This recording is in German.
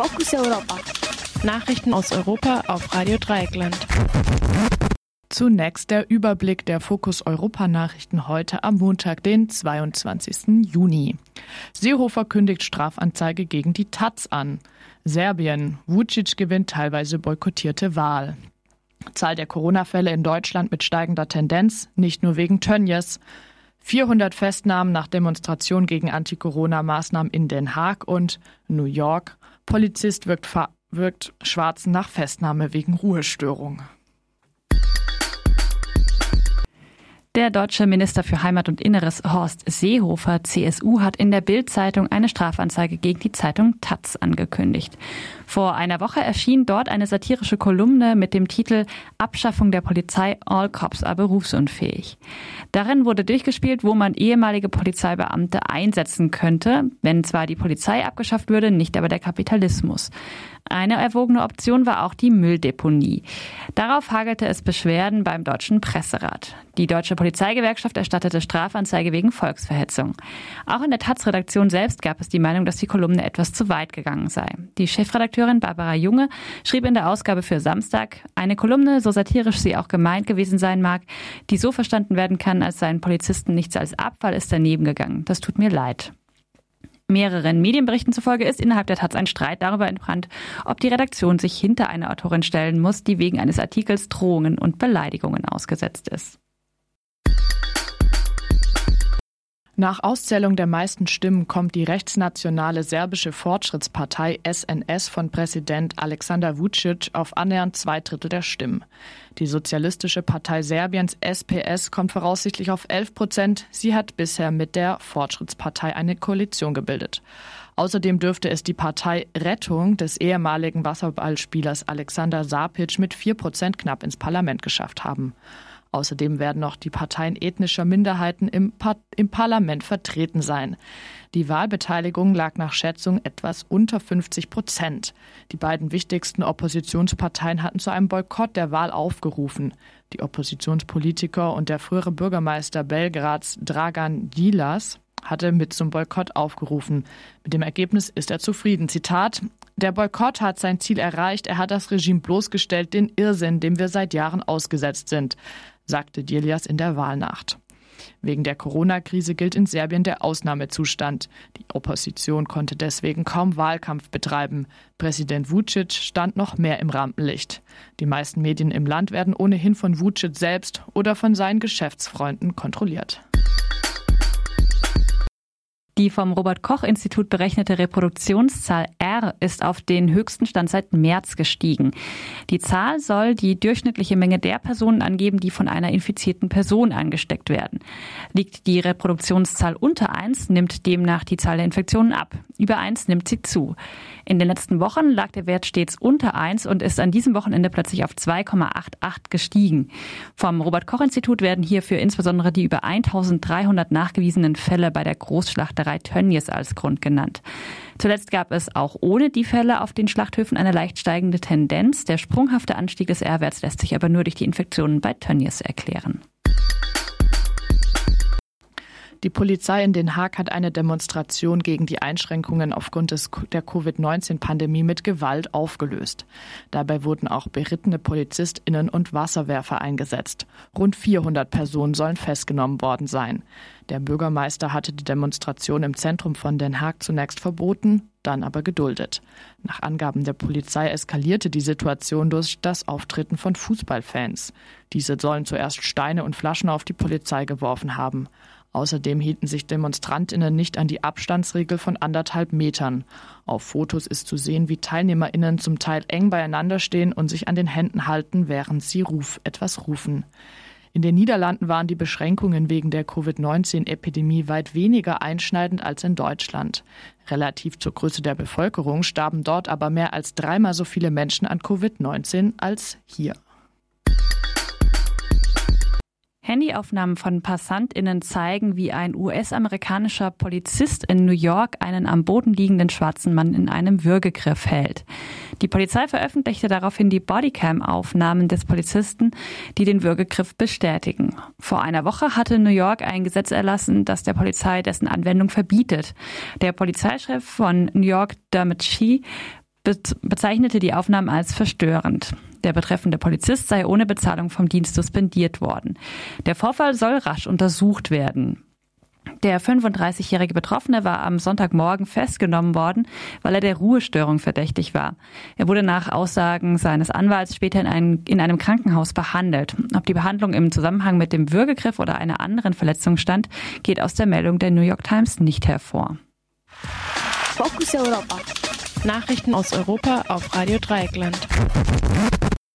Fokus Europa. Nachrichten aus Europa auf Radio Dreieckland. Zunächst der Überblick der Fokus Europa Nachrichten heute am Montag, den 22. Juni. Seehofer kündigt Strafanzeige gegen die Taz an. Serbien. Vucic gewinnt teilweise boykottierte Wahl. Zahl der Corona-Fälle in Deutschland mit steigender Tendenz, nicht nur wegen Tönnies. 400 Festnahmen nach Demonstration gegen Anti-Corona-Maßnahmen in Den Haag und New York. Polizist wirkt, wirkt Schwarzen nach Festnahme wegen Ruhestörung. Der deutsche Minister für Heimat und Inneres Horst Seehofer, CSU, hat in der Bild-Zeitung eine Strafanzeige gegen die Zeitung Taz angekündigt. Vor einer Woche erschien dort eine satirische Kolumne mit dem Titel Abschaffung der Polizei, All Cops are berufsunfähig. Darin wurde durchgespielt, wo man ehemalige Polizeibeamte einsetzen könnte, wenn zwar die Polizei abgeschafft würde, nicht aber der Kapitalismus. Eine erwogene Option war auch die Mülldeponie. Darauf hagelte es Beschwerden beim Deutschen Presserat. Die Deutsche Polizeigewerkschaft erstattete Strafanzeige wegen Volksverhetzung. Auch in der Taz-Redaktion selbst gab es die Meinung, dass die Kolumne etwas zu weit gegangen sei. Die Chefredakteurin Barbara Junge schrieb in der Ausgabe für Samstag, eine Kolumne, so satirisch sie auch gemeint gewesen sein mag, die so verstanden werden kann, als seien Polizisten nichts als Abfall, ist daneben gegangen. Das tut mir leid. Mehreren Medienberichten zufolge ist innerhalb der Taz ein Streit darüber entbrannt, ob die Redaktion sich hinter eine Autorin stellen muss, die wegen eines Artikels Drohungen und Beleidigungen ausgesetzt ist. Nach Auszählung der meisten Stimmen kommt die rechtsnationale serbische Fortschrittspartei SNS von Präsident Alexander Vucic auf annähernd zwei Drittel der Stimmen. Die Sozialistische Partei Serbiens SPS kommt voraussichtlich auf 11 Prozent. Sie hat bisher mit der Fortschrittspartei eine Koalition gebildet. Außerdem dürfte es die Partei Rettung des ehemaligen Wasserballspielers Alexander Sapic mit vier Prozent knapp ins Parlament geschafft haben. Außerdem werden noch die Parteien ethnischer Minderheiten im, Par im Parlament vertreten sein. Die Wahlbeteiligung lag nach Schätzung etwas unter 50 Prozent. Die beiden wichtigsten Oppositionsparteien hatten zu einem Boykott der Wahl aufgerufen. Die Oppositionspolitiker und der frühere Bürgermeister Belgrads Dragan Dilas hatte mit zum Boykott aufgerufen. Mit dem Ergebnis ist er zufrieden. Zitat Der Boykott hat sein Ziel erreicht. Er hat das Regime bloßgestellt, den Irrsinn, dem wir seit Jahren ausgesetzt sind sagte Dilias in der Wahlnacht. Wegen der Corona-Krise gilt in Serbien der Ausnahmezustand. Die Opposition konnte deswegen kaum Wahlkampf betreiben. Präsident Vucic stand noch mehr im Rampenlicht. Die meisten Medien im Land werden ohnehin von Vucic selbst oder von seinen Geschäftsfreunden kontrolliert. Die vom Robert Koch Institut berechnete Reproduktionszahl R ist auf den höchsten Stand seit März gestiegen. Die Zahl soll die durchschnittliche Menge der Personen angeben, die von einer infizierten Person angesteckt werden. Liegt die Reproduktionszahl unter 1, nimmt demnach die Zahl der Infektionen ab. Über 1 nimmt sie zu. In den letzten Wochen lag der Wert stets unter 1 und ist an diesem Wochenende plötzlich auf 2,88 gestiegen. Vom Robert Koch Institut werden hierfür insbesondere die über 1300 nachgewiesenen Fälle bei der Großschlachterei Schlachterei Tönnies als Grund genannt. Zuletzt gab es auch ohne die Fälle auf den Schlachthöfen eine leicht steigende Tendenz. Der sprunghafte Anstieg des R-Werts lässt sich aber nur durch die Infektionen bei Tönnies erklären. Die Polizei in Den Haag hat eine Demonstration gegen die Einschränkungen aufgrund des, der Covid-19-Pandemie mit Gewalt aufgelöst. Dabei wurden auch berittene PolizistInnen und Wasserwerfer eingesetzt. Rund 400 Personen sollen festgenommen worden sein. Der Bürgermeister hatte die Demonstration im Zentrum von Den Haag zunächst verboten, dann aber geduldet. Nach Angaben der Polizei eskalierte die Situation durch das Auftreten von Fußballfans. Diese sollen zuerst Steine und Flaschen auf die Polizei geworfen haben. Außerdem hielten sich Demonstrantinnen nicht an die Abstandsregel von anderthalb Metern. Auf Fotos ist zu sehen, wie Teilnehmerinnen zum Teil eng beieinander stehen und sich an den Händen halten, während sie ruf etwas rufen. In den Niederlanden waren die Beschränkungen wegen der Covid-19-Epidemie weit weniger einschneidend als in Deutschland. Relativ zur Größe der Bevölkerung starben dort aber mehr als dreimal so viele Menschen an Covid-19 als hier. Handyaufnahmen von PassantInnen zeigen, wie ein US-amerikanischer Polizist in New York einen am Boden liegenden schwarzen Mann in einem Würgegriff hält. Die Polizei veröffentlichte daraufhin die Bodycam-Aufnahmen des Polizisten, die den Würgegriff bestätigen. Vor einer Woche hatte New York ein Gesetz erlassen, das der Polizei dessen Anwendung verbietet. Der Polizeichef von New York, Dermot Shee, bezeichnete die Aufnahmen als verstörend. Der betreffende Polizist sei ohne Bezahlung vom Dienst suspendiert worden. Der Vorfall soll rasch untersucht werden. Der 35-jährige Betroffene war am Sonntagmorgen festgenommen worden, weil er der Ruhestörung verdächtig war. Er wurde nach Aussagen seines Anwalts später in, ein, in einem Krankenhaus behandelt. Ob die Behandlung im Zusammenhang mit dem Würgegriff oder einer anderen Verletzung stand, geht aus der Meldung der New York Times nicht hervor. Fokus Europa. Nachrichten aus Europa auf Radio Dreieckland.